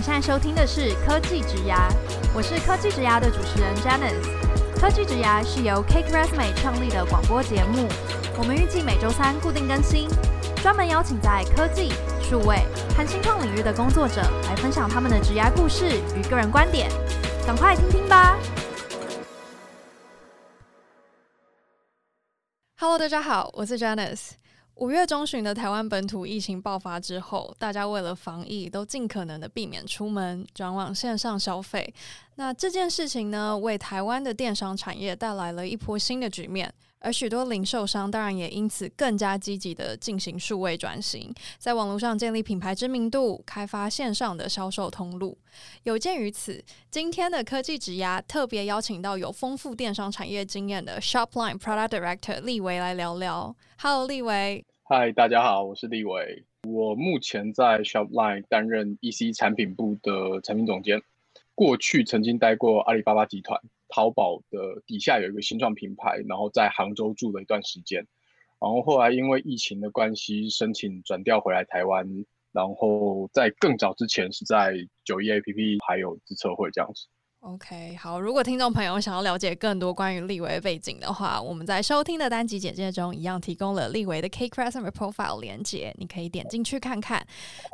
你现在收听的是科技职涯，我是科技职涯的主持人 Janice。科技职涯是由 Cake Resume 创立的广播节目，我们预计每周三固定更新，专门邀请在科技、数位和新创领域的工作者来分享他们的职牙故事与个人观点，赶快听听吧。Hello，大家好，我是 Janice。五月中旬的台湾本土疫情爆发之后，大家为了防疫，都尽可能的避免出门，转往线上消费。那这件事情呢，为台湾的电商产业带来了一波新的局面。而许多零售商当然也因此更加积极地进行数位转型，在网络上建立品牌知名度，开发线上的销售通路。有鉴于此，今天的科技职涯特别邀请到有丰富电商产业经验的 Shopline Product Director 立维来聊聊。Hello，立维。嗨，大家好，我是立伟。我目前在 Shopline 担任 EC 产品部的产品总监，过去曾经待过阿里巴巴集团。淘宝的底下有一个新创品牌，然后在杭州住了一段时间，然后后来因为疫情的关系，申请转调回来台湾，然后在更早之前是在九一 APP 还有资策会这样子。OK，好。如果听众朋友想要了解更多关于立维背景的话，我们在收听的单集简介中一样提供了立维的 Cake Resume Profile 连接，你可以点进去看看。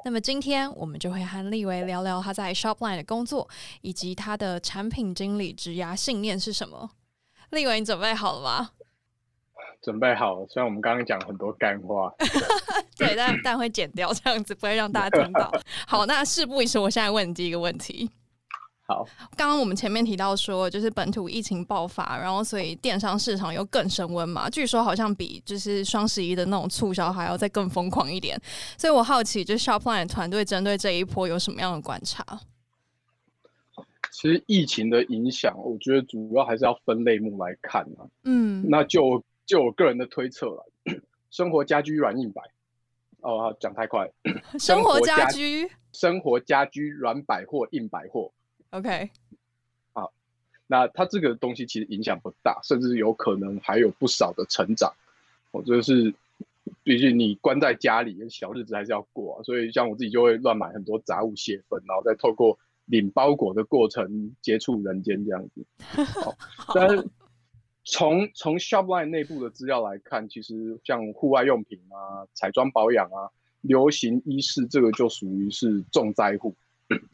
那么今天我们就会和立维聊聊他在 Shopline 的工作，以及他的产品经理职涯信念是什么。立维，你准备好了吗？准备好了。虽然我们刚刚讲很多干话，对，但但会剪掉，这样子不会让大家听到。好，那事不宜迟，我现在问你第一个问题。好，刚刚我们前面提到说，就是本土疫情爆发，然后所以电商市场又更升温嘛。据说好像比就是双十一的那种促销还要再更疯狂一点。所以我好奇，就是 Shopline 团队针对这一波有什么样的观察？其实疫情的影响，我觉得主要还是要分类目来看啊。嗯，那就就我个人的推测了，生活家居软硬摆。哦，讲太快。生活家居，生活家居软百货硬百货。OK，好，那它这个东西其实影响不大，甚至有可能还有不少的成长。我就是，毕竟你关在家里，小日子还是要过啊。所以像我自己就会乱买很多杂物泄愤，然后再透过领包裹的过程接触人间这样子。好，但是从从 Shopline 内部的资料来看，其实像户外用品啊、彩妆保养啊、流行衣饰，这个就属于是重灾户。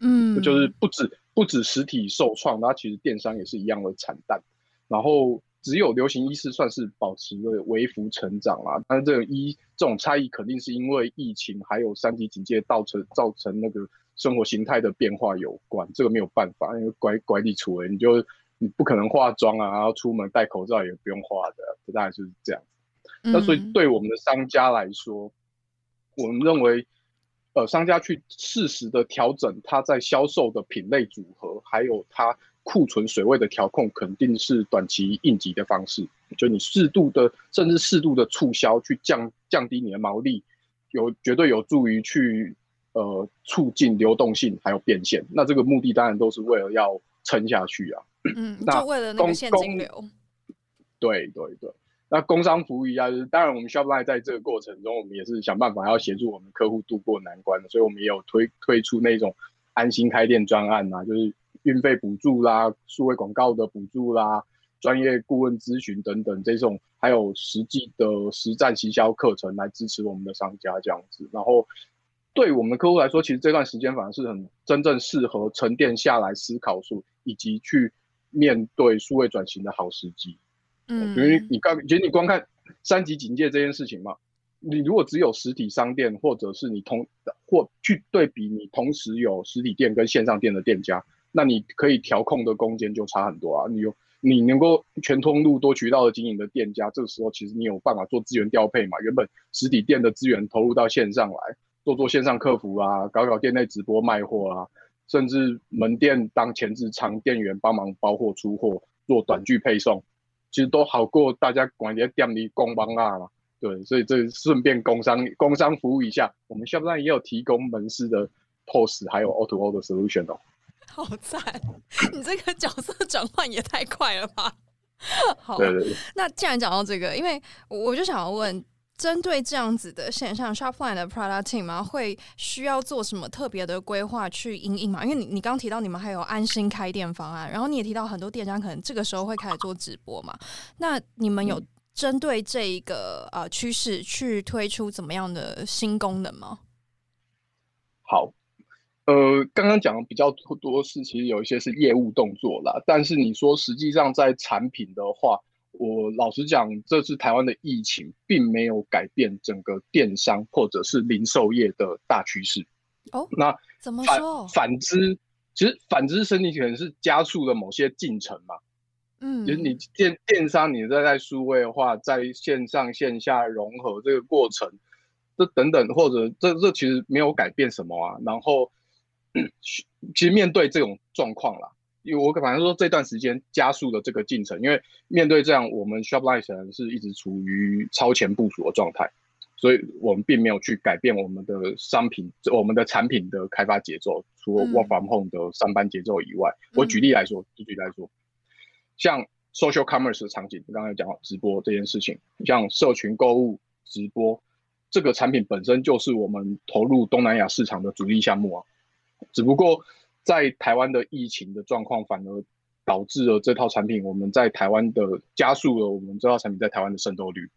嗯，就是不止不止实体受创，那其实电商也是一样的惨淡。然后只有流行衣饰算是保持了微幅成长啦。但是这种衣这种差异肯定是因为疫情还有三级警戒造成造成那个生活形态的变化有关。这个没有办法，因为拐拐地出来，你就你不可能化妆啊，然后出门戴口罩也不用化的，这大概就是这样。那所以对我们的商家来说，我们认为。呃，商家去适时的调整它在销售的品类组合，还有它库存水位的调控，肯定是短期应急的方式。就你适度的，甚至适度的促销，去降降低你的毛利，有绝对有助于去呃促进流动性还有变现。那这个目的当然都是为了要撑下去啊。嗯，那就为了那个现金流。对对对。那工商服务一样，就是当然我们 Shopify 在这个过程中，我们也是想办法要协助我们客户渡过难关的，所以我们也有推推出那种安心开店专案啊，就是运费补助啦、数位广告的补助啦、专业顾问咨询等等这种，还有实际的实战行销课程来支持我们的商家这样子。然后对我们客户来说，其实这段时间反而是很真正适合沉淀下来思考数以及去面对数位转型的好时机。嗯，因为你刚，其实你光看三级警戒这件事情嘛，你如果只有实体商店，或者是你同或去对比你同时有实体店跟线上店的店家，那你可以调控的空间就差很多啊。你有你能够全通路多渠道的经营的店家，这个时候其实你有办法做资源调配嘛。原本实体店的资源投入到线上来，做做线上客服啊，搞搞店内直播卖货啊，甚至门店当前置仓店员帮忙包货出货，做短距配送。其实都好过大家管在店里工帮啊嘛，对，所以这顺便工商工商服务一下，我们 Shopline 也有提供门市的 POS 还有 O to O 的 solution 哦。好赞，你这个角色转换也太快了吧！好，对对对。那既然讲到这个，因为我就想要问，针对这样子的现象，Shopline 的 Product Team 吗？会需要做什么特别的规划去应应吗？因为你你刚提到你们还有安心开店方案，然后你也提到很多店家可能这个时候会开始做直播嘛？那你们有针对这一个呃趋势去推出怎么样的新功能吗？好。呃，刚刚讲的比较多是，其实有一些是业务动作啦。但是你说实际上在产品的话，我老实讲，这次台湾的疫情并没有改变整个电商或者是零售业的大趋势。哦，那怎么说？反之，其实反之，身体可能是加速了某些进程嘛。嗯，就是你电电商，你在在数位化，在线上线下融合这个过程，这等等，或者这这其实没有改变什么啊。然后。其实面对这种状况啦，我反正说这段时间加速了这个进程，因为面对这样，我们 Shopline 是一直处于超前部署的状态，所以我们并没有去改变我们的商品、我们的产品的开发节奏，除了 Work from Home 的上班节奏以外。嗯、我举例来说，就举例来说，像 Social Commerce 的场景，刚才讲到直播这件事情，像社群购物直播这个产品本身就是我们投入东南亚市场的主力项目啊。只不过在台湾的疫情的状况，反而导致了这套产品我们在台湾的加速了我们这套产品在台湾的渗透率。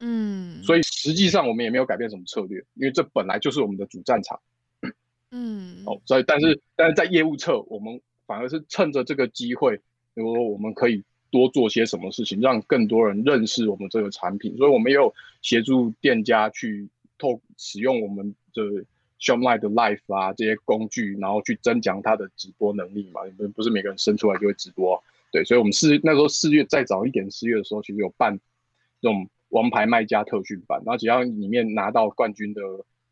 嗯，所以实际上我们也没有改变什么策略，因为这本来就是我们的主战场。嗯，哦，所以但是但是在业务侧，我们反而是趁着这个机会，比如说我们可以多做些什么事情，让更多人认识我们这个产品。所以我们也有协助店家去透使用我们的。Shopline 的 Live 啊，这些工具，然后去增强它的直播能力嘛。不不是每个人生出来就会直播，对。所以，我们四那时候四月再早一点，四月的时候，其实有办这种王牌卖家特训班，然后只要里面拿到冠军的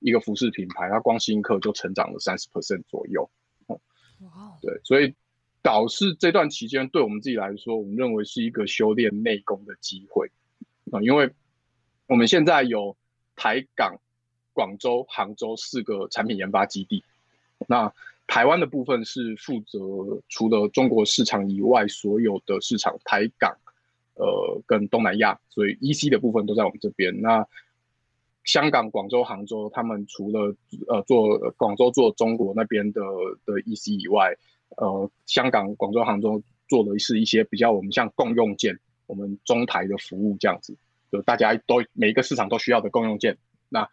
一个服饰品牌，它光新客就成长了三十 percent 左右。哇、对。所以，导致这段期间对我们自己来说，我们认为是一个修炼内功的机会啊，因为我们现在有台港。广州、杭州四个产品研发基地，那台湾的部分是负责除了中国市场以外所有的市场，台港，呃，跟东南亚，所以 EC 的部分都在我们这边。那香港、广州、杭州，他们除了呃做广州做中国那边的的 EC 以外，呃，香港、广州、杭州做的是一些比较我们像共用件，我们中台的服务这样子，就大家都每一个市场都需要的共用件，那。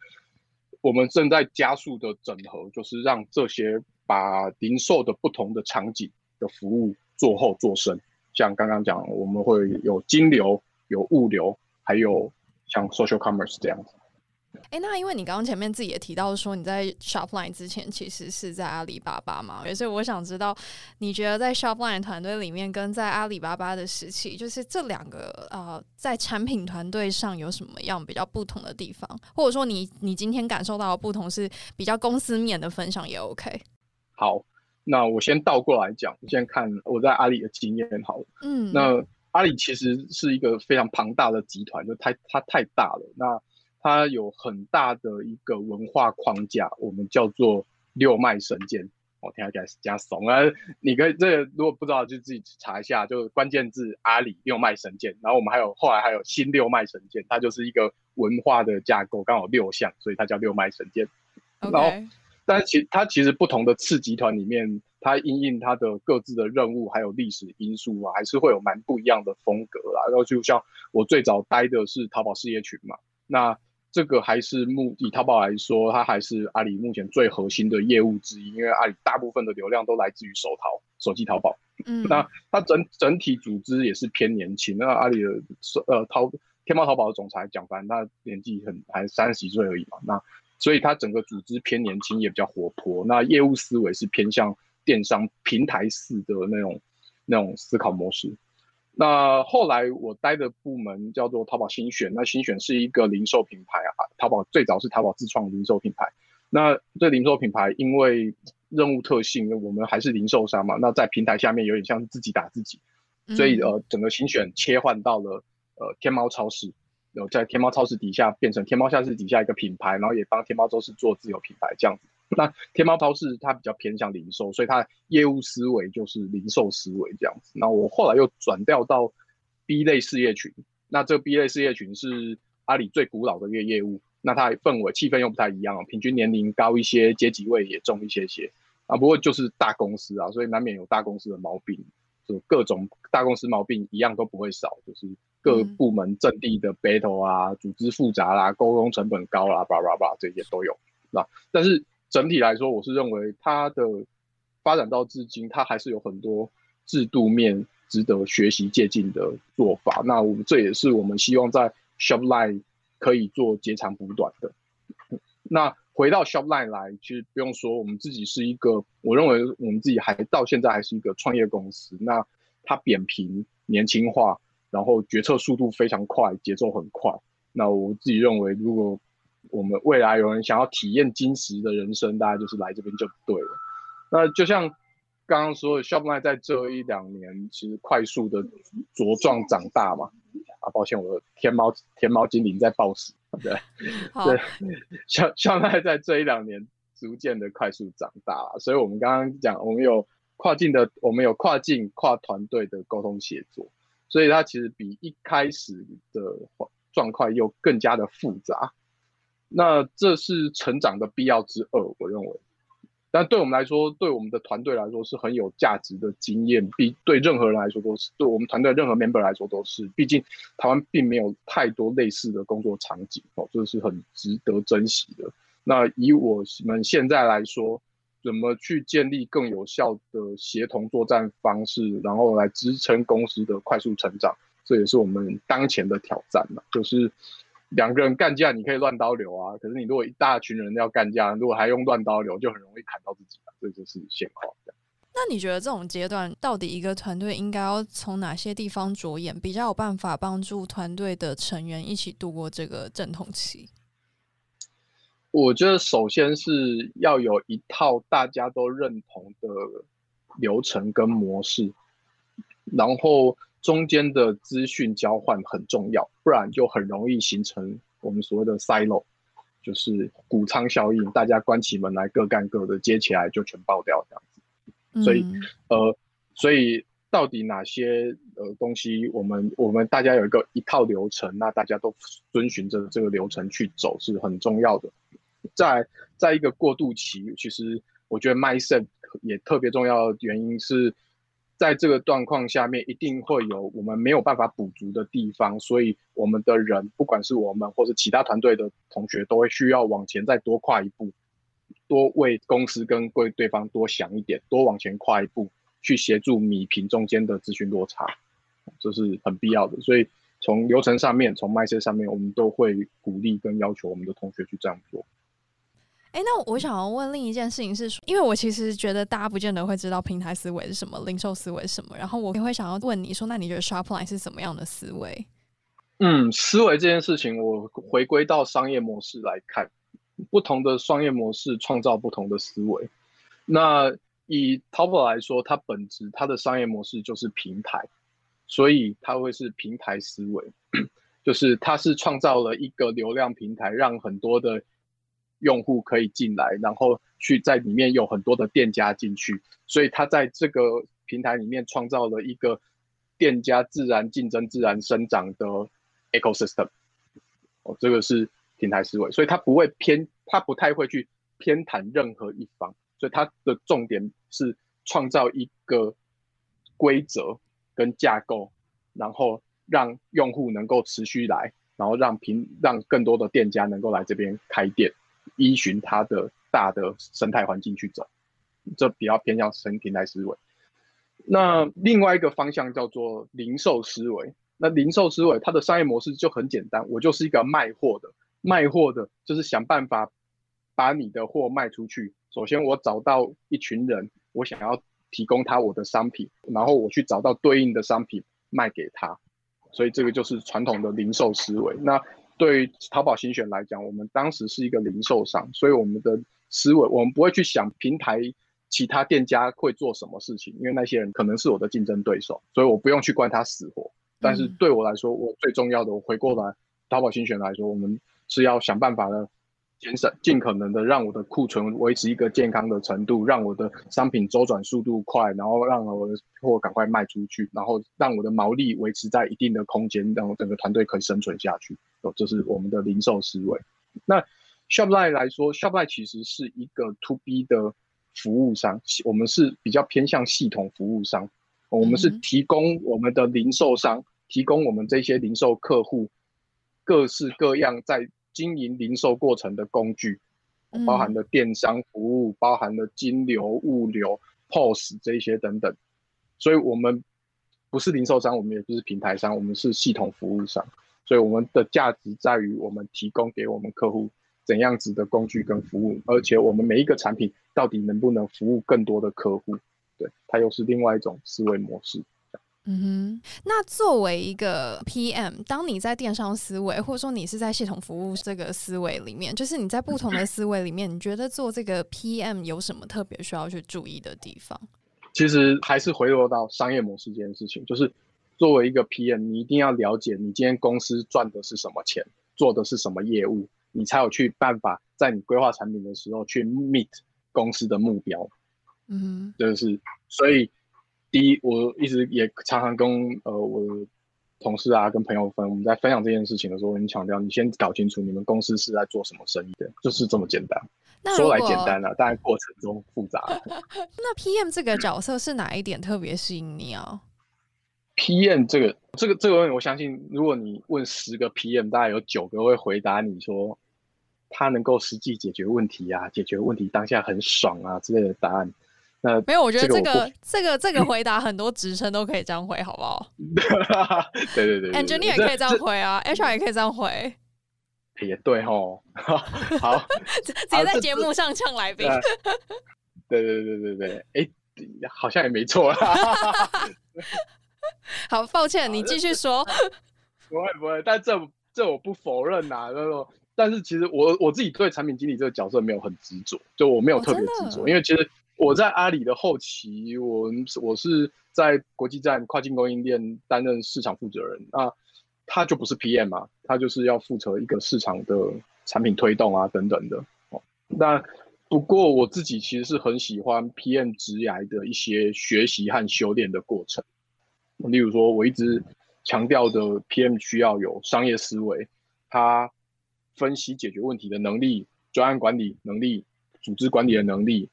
我们正在加速的整合，就是让这些把零售的不同的场景的服务做厚做深。像刚刚讲，我们会有金流、有物流，还有像 social commerce 这样子。哎，那因为你刚刚前面自己也提到说你在 Shopline 之前其实是在阿里巴巴嘛，所以我想知道你觉得在 Shopline 团队里面跟在阿里巴巴的时期，就是这两个呃在产品团队上有什么样比较不同的地方，或者说你你今天感受到的不同是比较公司面的分享也 OK。好，那我先倒过来讲，先看我在阿里的经验好了。嗯，那阿里其实是一个非常庞大的集团，就太它太大了。那它有很大的一个文化框架，我们叫做六脉神剑。我听起来是这样怂啊！你可以这个如果不知道，就自己查一下，就关键字阿里六脉神剑。然后我们还有后来还有新六脉神剑，它就是一个文化的架构，刚好六项，所以它叫六脉神剑。然后，但是其它其实不同的次集团里面，它因应它的各自的任务还有历史因素啊，还是会有蛮不一样的风格啦。然后就像我最早待的是淘宝事业群嘛，那。这个还是目以淘宝来说，它还是阿里目前最核心的业务之一，因为阿里大部分的流量都来自于手淘、手机淘宝。嗯，那它整整体组织也是偏年轻。那阿里的呃淘天猫淘宝的总裁蒋凡，他年纪很还三十几岁而已嘛。那所以它整个组织偏年轻，也比较活泼。那业务思维是偏向电商平台式的那种那种思考模式。那后来我待的部门叫做淘宝新选，那新选是一个零售品牌啊，淘宝最早是淘宝自创零售品牌。那这零售品牌因为任务特性，我们还是零售商嘛，那在平台下面有点像是自己打自己，所以呃整个新选切换到了呃天猫超市，有在天猫超市底下变成天猫超市底下一个品牌，然后也帮天猫超市做自有品牌这样子。那天猫超市它比较偏向零售，所以它业务思维就是零售思维这样子。那我后来又转调到 B 类事业群，那这个 B 类事业群是阿里最古老的一个业务，那它氛围气氛又不太一样，平均年龄高一些，阶级位也重一些些啊。不过就是大公司啊，所以难免有大公司的毛病，就各种大公司毛病一样都不会少，就是各部门阵地的 battle 啊，组织复杂啦，沟通成本高啦，叭叭叭这些都有，那但是整体来说，我是认为它的发展到至今，它还是有很多制度面值得学习借鉴的做法。那我们这也是我们希望在 Shopline 可以做截长补短的。那回到 Shopline 来，其实不用说，我们自己是一个，我认为我们自己还到现在还是一个创业公司。那它扁平、年轻化，然后决策速度非常快，节奏很快。那我自己认为，如果我们未来有人想要体验金石的人生，大家就是来这边就对了。那就像刚刚说的，Shopline 在这一两年其实快速的茁壮长大嘛。啊，抱歉，我的天猫天猫精灵在暴死。对，好对，Shopline 在这一两年逐渐的快速长大，所以我们刚刚讲，我们有跨境的，我们有跨境跨团队的沟通协作，所以它其实比一开始的状况又更加的复杂。那这是成长的必要之二，我认为。但对我们来说，对我们的团队来说是很有价值的经验，比对任何人来说都是，对我们团队任何 member 来说都是。毕竟台湾并没有太多类似的工作场景哦，这是很值得珍惜的。那以我们现在来说，怎么去建立更有效的协同作战方式，然后来支撑公司的快速成长，这也是我们当前的挑战嘛，就是。两个人干架，你可以乱刀流啊。可是你如果一大群人要干架，如果还用乱刀流，就很容易砍到自己了。这就是现况。那你觉得这种阶段，到底一个团队应该要从哪些地方着眼，比较有办法帮助团队的成员一起度过这个阵痛期？我觉得首先是要有一套大家都认同的流程跟模式，然后。中间的资讯交换很重要，不然就很容易形成我们所谓的 silo，就是谷仓效应，大家关起门来各干各的，接起来就全爆掉这样子。所以，嗯、呃，所以到底哪些呃东西，我们我们大家有一个一套流程，那大家都遵循着这个流程去走是很重要的。在在一个过渡期，其实我觉得 mindset 也特别重要的原因是。在这个状况下面，一定会有我们没有办法补足的地方，所以我们的人，不管是我们或者其他团队的同学，都会需要往前再多跨一步，多为公司跟为对方多想一点，多往前跨一步，去协助米平中间的资讯落差，这是很必要的。所以从流程上面，从 mindset 上面，我们都会鼓励跟要求我们的同学去这样做。哎，那我想要问另一件事情是，因为我其实觉得大家不见得会知道平台思维是什么，零售思维是什么，然后我也会想要问你说，那你觉得 Shopline 是什么样的思维？嗯，思维这件事情，我回归到商业模式来看，不同的商业模式创造不同的思维。那以淘宝来说，它本质它的商业模式就是平台，所以它会是平台思维，就是它是创造了一个流量平台，让很多的。用户可以进来，然后去在里面有很多的店家进去，所以他在这个平台里面创造了一个店家自然竞争、自然生长的 ecosystem。哦，这个是平台思维，所以他不会偏，他不太会去偏袒任何一方，所以他的重点是创造一个规则跟架构，然后让用户能够持续来，然后让平让更多的店家能够来这边开店。依循它的大的生态环境去走，这比较偏向生平台思维。那另外一个方向叫做零售思维。那零售思维它的商业模式就很简单，我就是一个卖货的，卖货的就是想办法把你的货卖出去。首先我找到一群人，我想要提供他我的商品，然后我去找到对应的商品卖给他。所以这个就是传统的零售思维。那对于淘宝新选来讲，我们当时是一个零售商，所以我们的思维，我们不会去想平台其他店家会做什么事情，因为那些人可能是我的竞争对手，所以我不用去管他死活。但是对我来说，我最重要的，我回过来淘宝新选来说，我们是要想办法的节省，尽可能的让我的库存维持一个健康的程度，让我的商品周转速度快，然后让我的货赶快卖出去，然后让我的毛利维持在一定的空间，让我整个团队可以生存下去。哦，这是我们的零售思维。那 Shopline 来说，Shopline 其实是一个 To B 的服务商，我们是比较偏向系统服务商，我们是提供我们的零售商，嗯、提供我们这些零售客户各式各样在经营零售过程的工具，包含了电商服务，包含了金流、物流、POS 这些等等。所以，我们不是零售商，我们也不是平台商，我们是系统服务商。所以，我们的价值在于我们提供给我们客户怎样子的工具跟服务，而且我们每一个产品到底能不能服务更多的客户，对，它又是另外一种思维模式。嗯哼，那作为一个 PM，当你在电商思维，或者说你是在系统服务这个思维里面，就是你在不同的思维里面，你觉得做这个 PM 有什么特别需要去注意的地方？其实还是回落到商业模式这件事情，就是作为一个 PM，你一定要了解你今天公司赚的是什么钱，做的是什么业务，你才有去办法在你规划产品的时候去 meet 公司的目标。嗯，就是所以。第一，我一直也常常跟呃我的同事啊、跟朋友分，我们在分享这件事情的时候，我很强调，你先搞清楚你们公司是在做什么生意的，就是这么简单。说来简单啊，但过程中复杂。那 PM 这个角色是哪一点特别吸引你啊？PM 这个这个这个问题，我相信如果你问十个 PM，大概有九个会回答你说，他能够实际解决问题啊，解决问题当下很爽啊之类的答案。那没有，我觉得这个这个这个、回答很多职称都可以这样回，好不好？对对对，Engineer 也可以这样回啊，HR 也可以这样回。也对吼，好，直接在节目上呛来宾。对对对对对，哎、欸，好像也没错啦。好，抱歉，你继续说。不会不会，但这这我不否认呐，那种。但是其实我我自己对产品经理这个角色没有很执着，就我没有特别执着，因为其实。我在阿里的后期，我我是在国际站跨境供应链担任市场负责人那，他就不是 PM 嘛，他就是要负责一个市场的产品推动啊等等的。哦，那不过我自己其实是很喜欢 PM 职涯的一些学习和修炼的过程。例如说，我一直强调的 PM 需要有商业思维，他分析解决问题的能力、专案管理能力、组织管理的能力。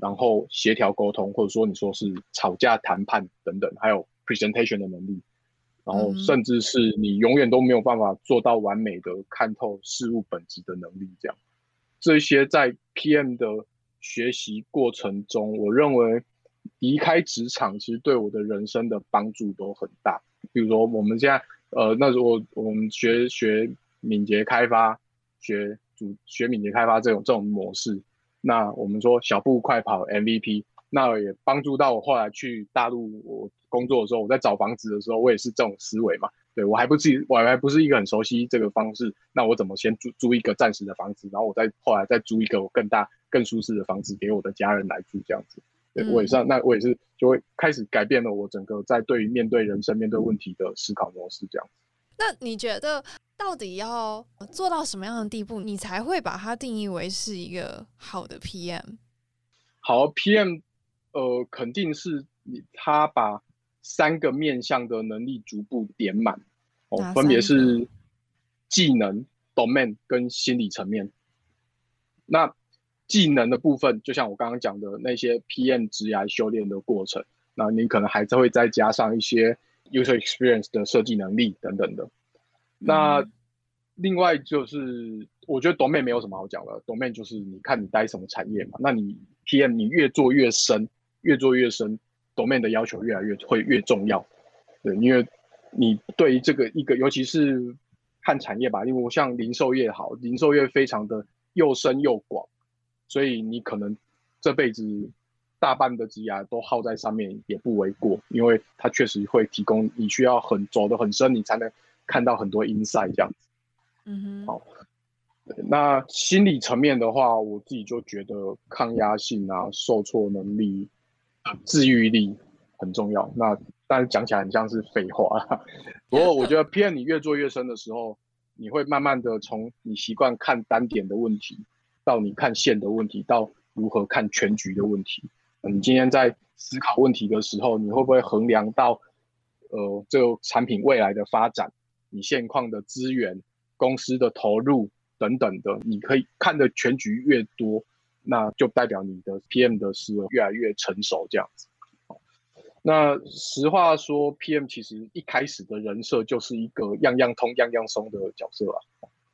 然后协调沟通，或者说你说是吵架谈判等等，还有 presentation 的能力，然后甚至是你永远都没有办法做到完美的看透事物本质的能力，这样，这些在 PM 的学习过程中，我认为离开职场其实对我的人生的帮助都很大。比如说我们现在，呃，那如果我们学学敏捷开发，学主学敏捷开发这种这种模式。那我们说小步快跑 MVP，那也帮助到我后来去大陆我工作的时候，我在找房子的时候，我也是这种思维嘛。对，我还不是我还不是一个很熟悉这个方式，那我怎么先租租一个暂时的房子，然后我再后来再租一个更大更舒适的房子给我的家人来住这样子。对，我也是，那我也是就会开始改变了我整个在对于面对人生面对问题的思考模式这样子。那你觉得？到底要做到什么样的地步，你才会把它定义为是一个好的 PM？好，PM，呃，肯定是你他把三个面向的能力逐步点满，哦，分别是技能、domain 跟心理层面。那技能的部分，就像我刚刚讲的那些 PM 职涯修炼的过程，那你可能还是会再加上一些 user experience 的设计能力等等的。那另外就是，我觉得 domain 没有什么好讲的，domain 就是你看你待什么产业嘛。那你 PM 你越做越深，越做越深，domain 的要求越来越会越重要。对，因为你对于这个一个，尤其是看产业吧，因为我像零售业好，零售业非常的又深又广，所以你可能这辈子大半的职涯都耗在上面也不为过，因为它确实会提供你需要很走得很深，你才能。看到很多 insight 这样子，嗯哼，好，那心理层面的话，我自己就觉得抗压性啊、受挫能力、治愈力很重要。那但是讲起来很像是废话，不过我觉得 PM 你越做越深的时候，你会慢慢的从你习惯看单点的问题，到你看线的问题，到如何看全局的问题。你今天在思考问题的时候，你会不会衡量到呃这个产品未来的发展？你现况的资源，公司的投入等等的，你可以看的全局越多，那就代表你的 PM 的思维越来越成熟这样子。那实话说，PM 其实一开始的人设就是一个样样通、样样松的角色啊。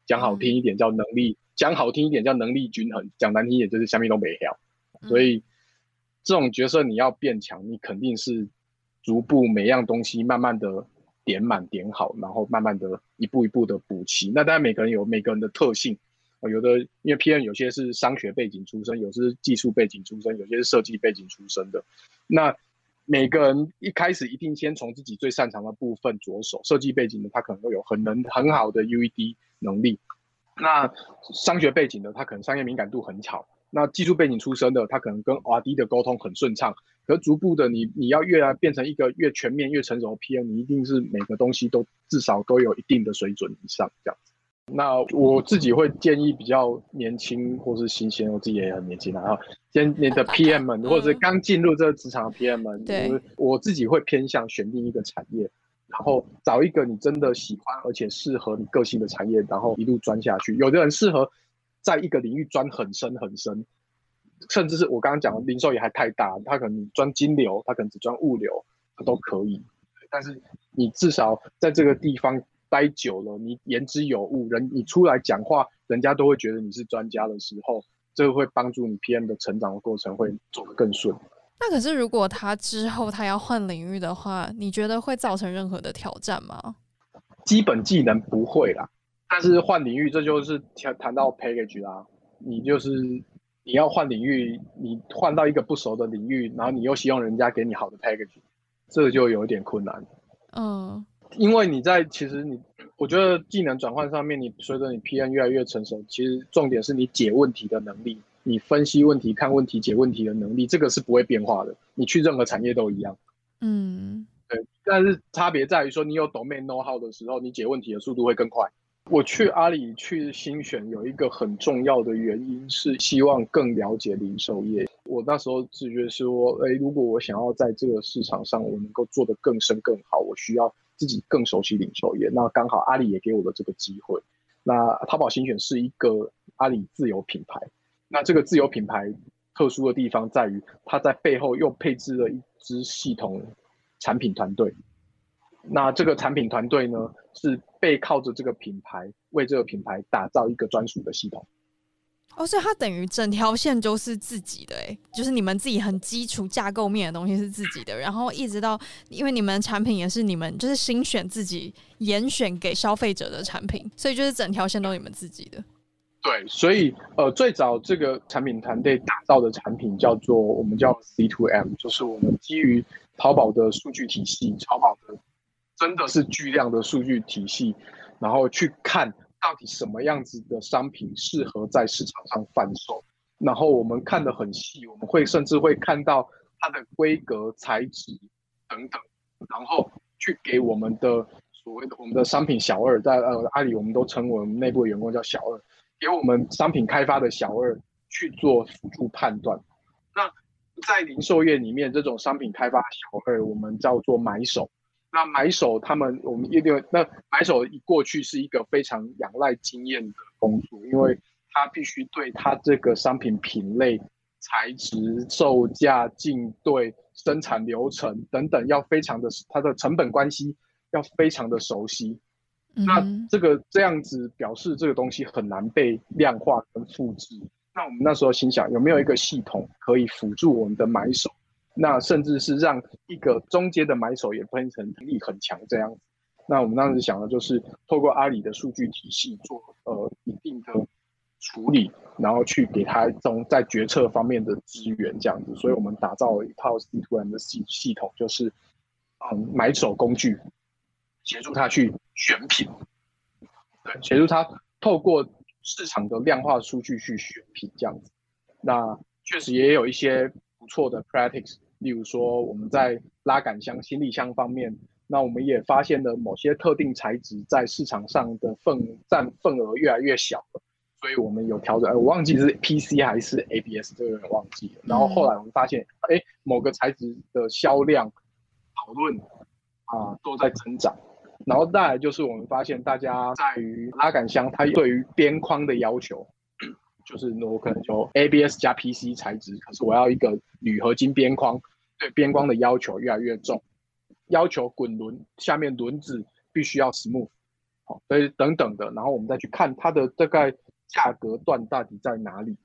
讲好听一点叫能力，讲好听一点叫能力均衡，讲难听一点就是下面都没料。所以这种角色你要变强，你肯定是逐步每样东西慢慢的点满点好，然后慢慢的一步一步的补齐。那当然每个人有每个人的特性，有的因为 PM 有些是商学背景出身，有些是技术背景出身，有些是设计背景出身的。那每个人一开始一定先从自己最擅长的部分着手。设计背景的他可能会有很能很好的 UED 能力，那商学背景的他可能商业敏感度很强。那技术背景出身的他可能跟 RD 的沟通很顺畅。可逐步的你你要越来变成一个越全面越成熟的 PM，你一定是每个东西都至少都有一定的水准以上这样子。那我自己会建议比较年轻或是新鲜，我自己也很年轻，然后先你的 PM 们，或者是刚进入这个职场的 PM 们，对，我自己会偏向选定一个产业，然后找一个你真的喜欢而且适合你个性的产业，然后一路钻下去。有的人适合在一个领域钻很深很深，甚至是我刚刚讲的零售也还太大，他可能钻金流，他可能只钻物流，他都可以。但是你至少在这个地方。待久了，你言之有物，人你出来讲话，人家都会觉得你是专家的时候，这个会帮助你 PM 的成长的过程会走得更顺。那可是如果他之后他要换领域的话，你觉得会造成任何的挑战吗？基本技能不会啦，但是换领域这就是谈谈到 package 啦。你就是你要换领域，你换到一个不熟的领域，然后你又希望人家给你好的 package，这个就有一点困难。嗯。因为你在其实你，我觉得技能转换上面，你随着你 PM 越来越成熟，其实重点是你解问题的能力，你分析问题、看问题、解问题的能力，这个是不会变化的。你去任何产业都一样。嗯，对。但是差别在于说，你有 domain know how 的时候，你解问题的速度会更快。我去阿里去新选有一个很重要的原因是希望更了解零售业。我那时候自觉说，哎，如果我想要在这个市场上我能够做得更深更好，我需要。自己更熟悉零售业，那刚好阿里也给我了这个机会。那淘宝新选是一个阿里自有品牌，那这个自有品牌特殊的地方在于，它在背后又配置了一支系统产品团队。那这个产品团队呢，是背靠着这个品牌，为这个品牌打造一个专属的系统。哦，所以它等于整条线都是自己的，哎，就是你们自己很基础架构面的东西是自己的，然后一直到，因为你们产品也是你们就是新选自己严选给消费者的产品，所以就是整条线都是你们自己的。对，所以呃，最早这个产品团队打造的产品叫做我们叫 C2M，就是我们基于淘宝的数据体系，淘宝的真的是巨量的数据体系，然后去看。到底什么样子的商品适合在市场上贩售？然后我们看得很细，我们会甚至会看到它的规格、材质等等，然后去给我们的所谓的我们的商品小二，在呃阿里我们都称我们内部员工叫小二，给我们商品开发的小二去做辅助判断。那在零售业里面，这种商品开发小二我们叫做买手。那买手他们，我们一定那买手一过去是一个非常仰赖经验的工作，因为他必须对他这个商品品类、材质、售价、进对、生产流程等等，要非常的他的成本关系要非常的熟悉。那这个这样子表示这个东西很难被量化跟复制。那我们那时候心想，有没有一个系统可以辅助我们的买手？那甚至是让一个中间的买手也分成能力很强这样子。那我们当时想的就是透过阿里的数据体系做呃一定的处理，然后去给他这种在决策方面的资源这样子。所以我们打造了一套 C2M 的系系统，就是嗯买手工具，协助他去选品，对，协助他透过市场的量化数据去选品这样子。那确实也有一些不错的 practice。例如说，我们在拉杆箱、行李箱方面，那我们也发现了某些特定材质在市场上的份占份额越来越小了，所以我们有调整。哎我忘记是 PC 还是 ABS，这个忘记了。然后后来我们发现，哎、某个材质的销量讨论啊都在增长，然后再来就是我们发现大家在于拉杆箱，它对于边框的要求，就是我可能就 ABS 加 PC 材质，可是我要一个铝合金边框，对边框的要求越来越重，要求滚轮下面轮子必须要 smooth，好，所以等等的，然后我们再去看它的大概价格段到底在哪里，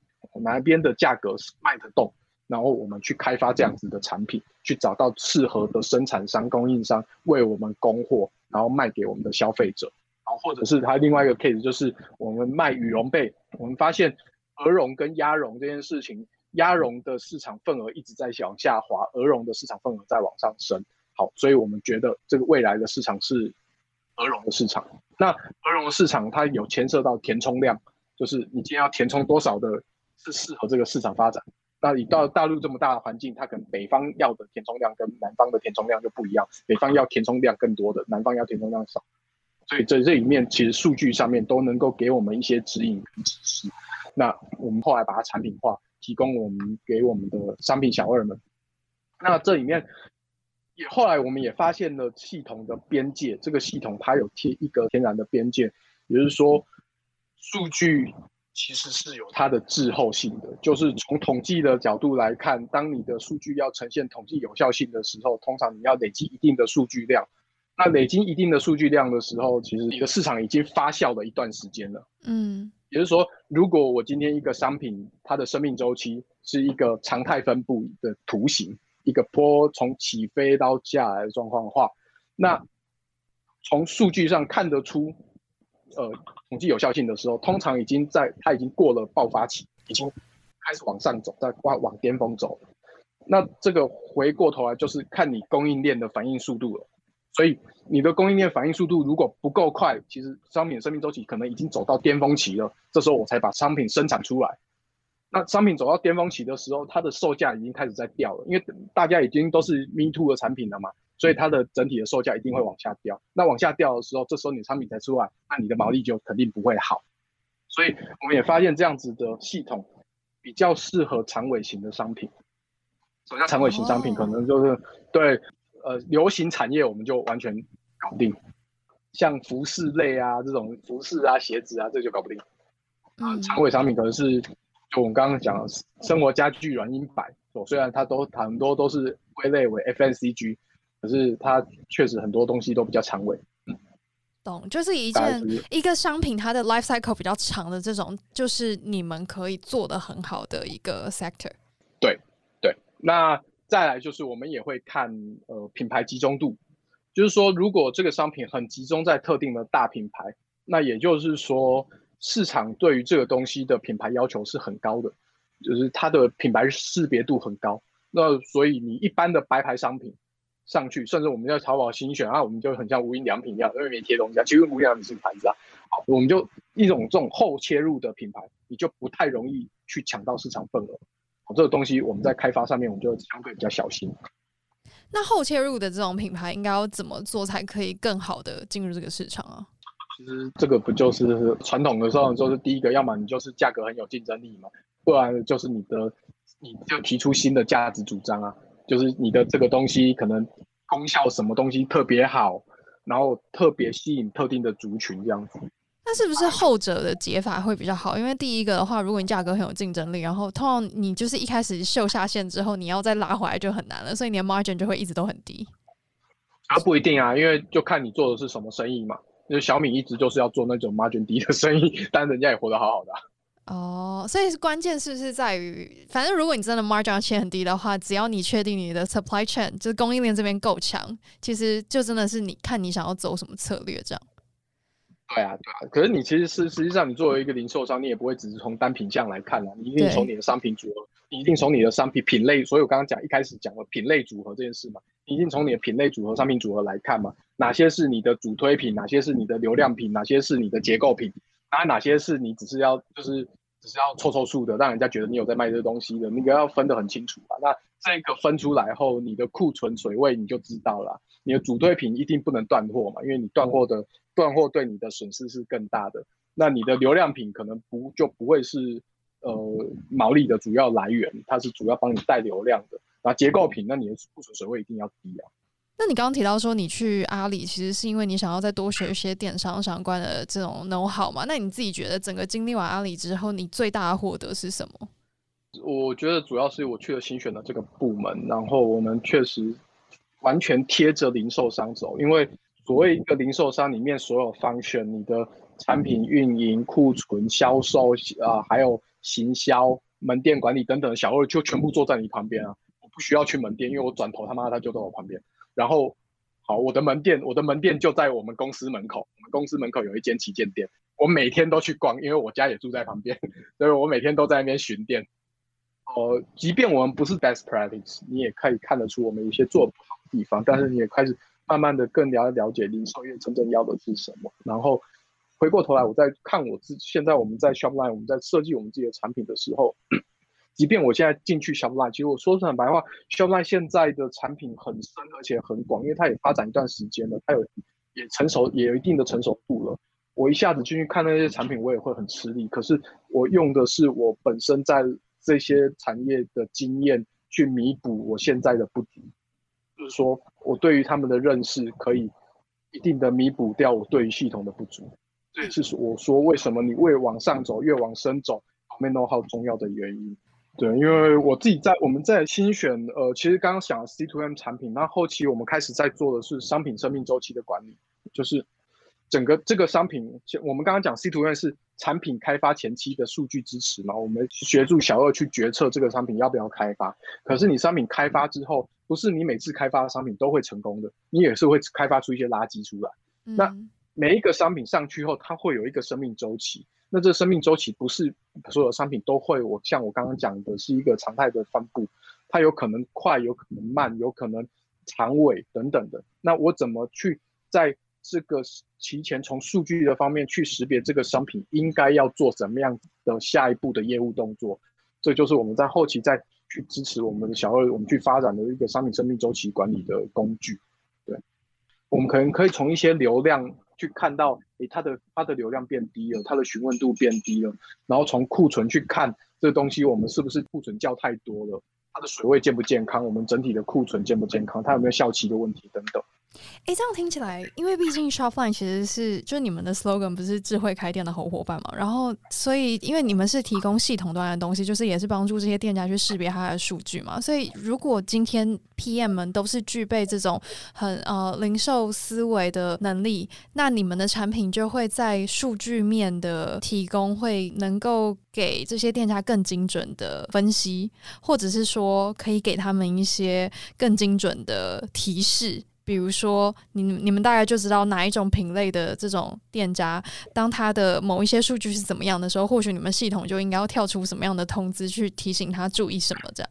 哪边的价格是卖得动。然后我们去开发这样子的产品，去找到适合的生产商、供应商为我们供货，然后卖给我们的消费者。然后或者是它另外一个 case 就是我们卖羽绒被，我们发现鹅绒跟鸭绒这件事情，鸭绒的市场份额一直在往下滑，鹅绒的市场份额在往上升。好，所以我们觉得这个未来的市场是鹅绒的市场。那鹅绒的市场它有牵涉到填充量，就是你今天要填充多少的，是适合这个市场发展。那你到大陆这么大的环境，它可能北方要的填充量跟南方的填充量就不一样，北方要填充量更多的，南方要填充量少，所以在这里面其实数据上面都能够给我们一些指引跟指示。那我们后来把它产品化，提供我们给我们的商品小二们。那这里面也后来我们也发现了系统的边界，这个系统它有贴一个天然的边界，也就是说数据。其实是有它的滞后性的，就是从统计的角度来看，当你的数据要呈现统计有效性的时候，通常你要累积一定的数据量。那累积一定的数据量的时候，其实你的市场已经发酵了一段时间了。嗯，也就是说，如果我今天一个商品它的生命周期是一个常态分布的图形，一个坡从起飞到下来的状况的话，那从数据上看得出。呃，统计有效性的时候，通常已经在它已经过了爆发期，已经开始往上走，在往往巅峰走。那这个回过头来就是看你供应链的反应速度了。所以你的供应链反应速度如果不够快，其实商品生命周期可能已经走到巅峰期了。这时候我才把商品生产出来。那商品走到巅峰期的时候，它的售价已经开始在掉了，因为大家已经都是 me too 的产品了嘛。所以它的整体的售价一定会往下掉。那往下掉的时候，这时候你的产品才出来，那你的毛利就肯定不会好。所以我们也发现这样子的系统比较适合长尾型的商品。什么叫长尾型商品？可能就是对呃流行产业我们就完全搞定，像服饰类啊这种服饰啊鞋子啊这就搞不定。啊，长尾商品可能是就我们刚刚讲的生活家具软硬摆，虽然它都很多都是归类为 FMCG。可是它确实很多东西都比较长尾，嗯，懂，就是一件一个商品它的 life cycle 比较长的这种，就是你们可以做的很好的一个 sector。对对，那再来就是我们也会看呃品牌集中度，就是说如果这个商品很集中在特定的大品牌，那也就是说市场对于这个东西的品牌要求是很高的，就是它的品牌识别度很高，那所以你一般的白牌商品。上去，甚至我们在淘宝新选啊，我们就很像无印良品一样，因为没贴东西啊。其实无印良品是牌子啊，好，我们就一种这种后切入的品牌，你就不太容易去抢到市场份额。好，这个东西我们在开发上面，我们就相对比较小心。那后切入的这种品牌应该要怎么做才可以更好的进入这个市场啊？其实这个不就是传统的时候，就是第一个，要么你就是价格很有竞争力嘛，不然就是你的你就提出新的价值主张啊。就是你的这个东西可能功效什么东西特别好，然后特别吸引特定的族群这样子。那是不是后者的解法会比较好？因为第一个的话，如果你价格很有竞争力，然后通常你就是一开始秀下限之后，你要再拉回来就很难了，所以你的 margin 就会一直都很低。啊，不一定啊，因为就看你做的是什么生意嘛。因为小米一直就是要做那种 margin 低的生意，但人家也活得好好的啊。哦，所以关键是不是在于，反正如果你真的 margin 切很低的话，只要你确定你的 supply chain 就是供应链这边够强，其实就真的是你看你想要走什么策略这样。对啊，对啊。可是你其实是实际上你作为一个零售商，你也不会只是从单品项来看啊，你一定从你的商品组合，你一定从你的商品品类。所以我刚刚讲一开始讲了品类组合这件事嘛，你一定从你的品类组合、商品组合来看嘛，哪些是你的主推品，哪些是你的流量品，哪些是你的结构品。那哪些是你只是要就是只是要凑凑数的，让人家觉得你有在卖这个东西的，那个要分得很清楚吧？那这个分出来后，你的库存水位你就知道了。你的主推品一定不能断货嘛，因为你断货的断货对你的损失是更大的。那你的流量品可能不就不会是呃毛利的主要来源，它是主要帮你带流量的。那结构品，那你的库存水位一定要低啊。那你刚刚提到说你去阿里，其实是因为你想要再多学一些电商相关的这种 know how 嘛？那你自己觉得整个经历完阿里之后，你最大的获得是什么？我觉得主要是我去了新选的这个部门，然后我们确实完全贴着零售商走，因为所谓一个零售商里面所有 function，你的产品运营、库存、销售啊、还有行销、门店管理等等，小二就全部坐在你旁边啊，我不需要去门店，因为我转头他妈他就在我旁边。然后，好，我的门店，我的门店就在我们公司门口，我们公司门口有一间旗舰店，我每天都去逛，因为我家也住在旁边，所以我每天都在那边巡店。呃，即便我们不是 best practice，你也可以看得出我们有些做不好的地方。但是你也开始慢慢的更了了解零售业真正要的是什么。然后回过头来，我在看我自现在我们在 Shopline，我们在设计我们自己的产品的时候，即便我现在进去 Shopline，其实我说坦白话，Shopline 现在的产品很深而且很广，因为它也发展一段时间了，它有也成熟，也有一定的成熟度了。我一下子进去看那些产品，我也会很吃力。可是我用的是我本身在这些产业的经验去弥补我现在的不足，就是说我对于他们的认识可以一定的弥补掉我对于系统的不足，这也是我说为什么你越往上走越往深走，后面 know how 重要的原因。对，因为我自己在我们在新选，呃，其实刚刚讲 C to M 产品，那后期我们开始在做的是商品生命周期的管理，就是。整个这个商品，我们刚刚讲 C to M 是产品开发前期的数据支持嘛，我们协助小二去决策这个商品要不要开发。可是你商品开发之后，不是你每次开发的商品都会成功的，你也是会开发出一些垃圾出来。那每一个商品上去后，它会有一个生命周期。那这生命周期不是所有商品都会，我像我刚刚讲的是一个常态的分布，它有可能快，有可能慢，有可能长尾等等的。那我怎么去在这个提前从数据的方面去识别这个商品应该要做什么样的下一步的业务动作，这就是我们在后期再去支持我们的小二，我们去发展的一个商品生命周期管理的工具。对，我们可能可以从一些流量去看到，诶，它的它的流量变低了，它的询问度变低了，然后从库存去看这个东西，我们是不是库存叫太多了，它的水位健不健康，我们整体的库存健不健康，它有没有效期的问题等等。哎，这样听起来，因为毕竟 Shopline 其实是就你们的 slogan 不是智慧开店的好伙伴嘛，然后所以因为你们是提供系统端的东西，就是也是帮助这些店家去识别它的数据嘛，所以如果今天 PM 们都是具备这种很呃零售思维的能力，那你们的产品就会在数据面的提供会能够给这些店家更精准的分析，或者是说可以给他们一些更精准的提示。比如说，你你们大概就知道哪一种品类的这种店家，当他的某一些数据是怎么样的时候，或许你们系统就应该要跳出什么样的通知去提醒他注意什么。这样，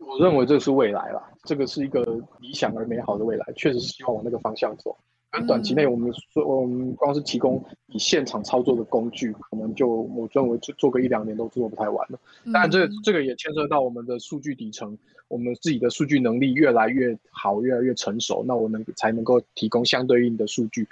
我认为这是未来啦，这个是一个理想而美好的未来，确实是希望往那个方向走。但短期内，我们说，我们光是提供以现场操作的工具，可能就我认为做做个一两年都做不太完了。当然，这这个也牵涉到我们的数据底层，我们自己的数据能力越来越好，越来越成熟，那我们才能够提供相对应的数据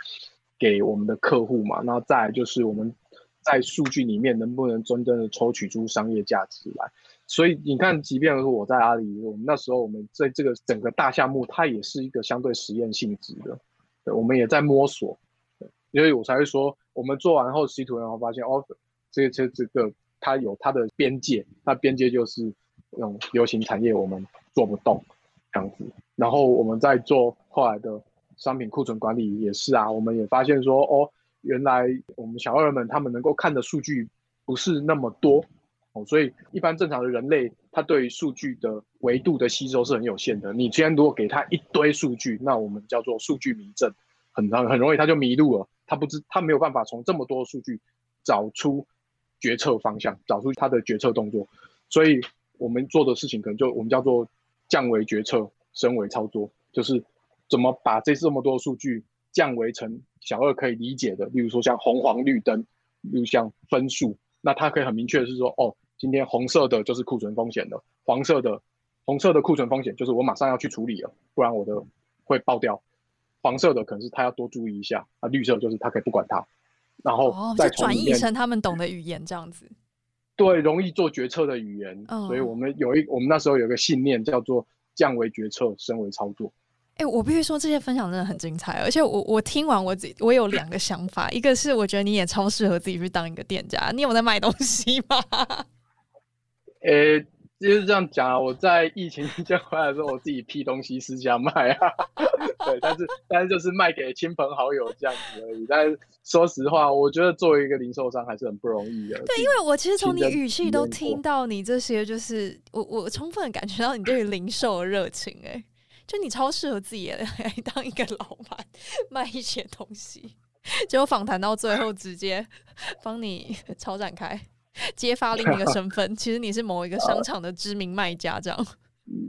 给我们的客户嘛。那再就是我们在数据里面能不能真正的抽取出商业价值来。所以你看，即便是我在阿里，我们那时候我们在这个整个大项目，它也是一个相对实验性质的。对，我们也在摸索，对，所以我才会说，我们做完后，C to M 然后发现，哦，这个这这个它有它的边界，它边界就是种流行产业，我们做不动这样子。然后我们在做后来的商品库存管理也是啊，我们也发现说，哦，原来我们小二们他们能够看的数据不是那么多。哦，所以一般正常的人类，他对于数据的维度的吸收是很有限的。你既然如果给他一堆数据，那我们叫做数据迷阵，很很很容易他就迷路了。他不知他没有办法从这么多数据找出决策方向，找出他的决策动作。所以我们做的事情可能就我们叫做降维决策，升维操作，就是怎么把这这么多数据降维成小二可以理解的，例如说像红黄绿灯，例如像分数，那它可以很明确的是说，哦。今天红色的就是库存风险的，黄色的，红色的库存风险就是我马上要去处理了，不然我的会爆掉。黄色的可能是他要多注意一下，啊，绿色就是他可以不管它，然后再转译成他们懂的语言这样子。对，容易做决策的语言，哦、所以我们有一我们那时候有一个信念叫做降维决策，升维操作。哎、欸，我必须说这些分享真的很精彩，而且我我听完我自己，我有两个想法，一个是我觉得你也超适合自己去当一个店家，你有在卖东西吗？呃、欸，就是这样讲啊，我在疫情期间回来的时候，我自己批东西私下卖啊，对，但是但是就是卖给亲朋好友这样子而已。但是说实话，我觉得作为一个零售商还是很不容易的。对，因为我其实从你语气都听到你这些，就是我我充分感觉到你对于零售的热情、欸，哎。就你超适合自己 来当一个老板，卖一些东西，结果访谈到最后直接帮你 超展开，揭发另一个身份，其实你是某一个商场的知名卖家，这样。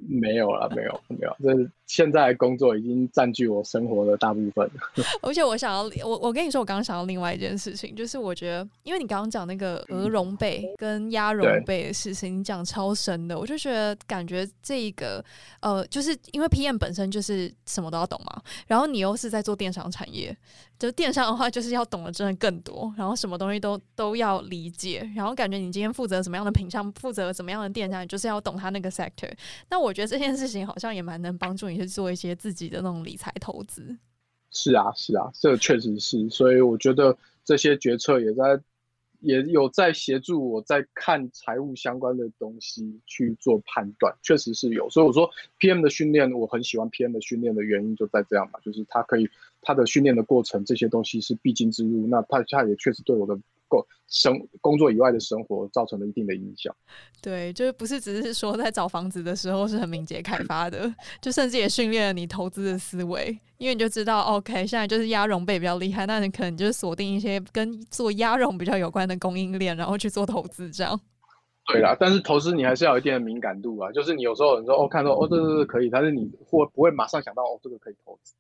没有了，没有，没有，这现在工作已经占据我生活的大部分。而且我想要，我我跟你说，我刚刚想到另外一件事情，就是我觉得，因为你刚刚讲那个鹅绒被跟鸭绒被的事情，你讲超深的，我就觉得感觉这一个呃，就是因为 PM 本身就是什么都要懂嘛，然后你又是在做电商产业。就电商的话，就是要懂得真的更多，然后什么东西都都要理解，然后感觉你今天负责什么样的品相，负责怎么样的电商，你就是要懂他那个 sector。那我觉得这件事情好像也蛮能帮助你去做一些自己的那种理财投资。是啊，是啊，这确实是，所以我觉得这些决策也在。也有在协助我在看财务相关的东西去做判断，确实是有。所以我说 PM 的训练，我很喜欢 PM 的训练的原因就在这样嘛，就是他可以他的训练的过程，这些东西是必经之路。那他他也确实对我的。生工作以外的生活造成了一定的影响。对，就是不是只是说在找房子的时候是很敏捷开发的，就甚至也训练了你投资的思维，因为你就知道，OK，现在就是鸭绒被比较厉害，那你可能就是锁定一些跟做鸭绒比较有关的供应链，然后去做投资这样。对啦，但是投资你还是要有一定的敏感度啊，就是你有时候你说哦，看到哦，这个是可以，但是你或不会马上想到哦，这个可以投资？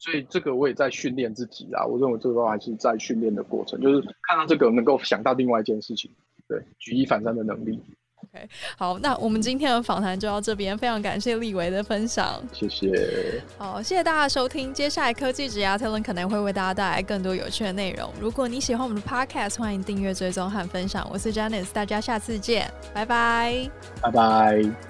所以这个我也在训练自己啊，我认为这个都还是在训练的过程，就是看到这个能够想到另外一件事情，对，举一反三的能力。OK，好，那我们今天的访谈就到这边，非常感谢立维的分享，谢谢。好，谢谢大家的收听，接下来科技职涯特伦可能会为大家带来更多有趣的内容。如果你喜欢我们的 Podcast，欢迎订阅、追踪和分享。我是 Janice，大家下次见，拜拜，拜拜。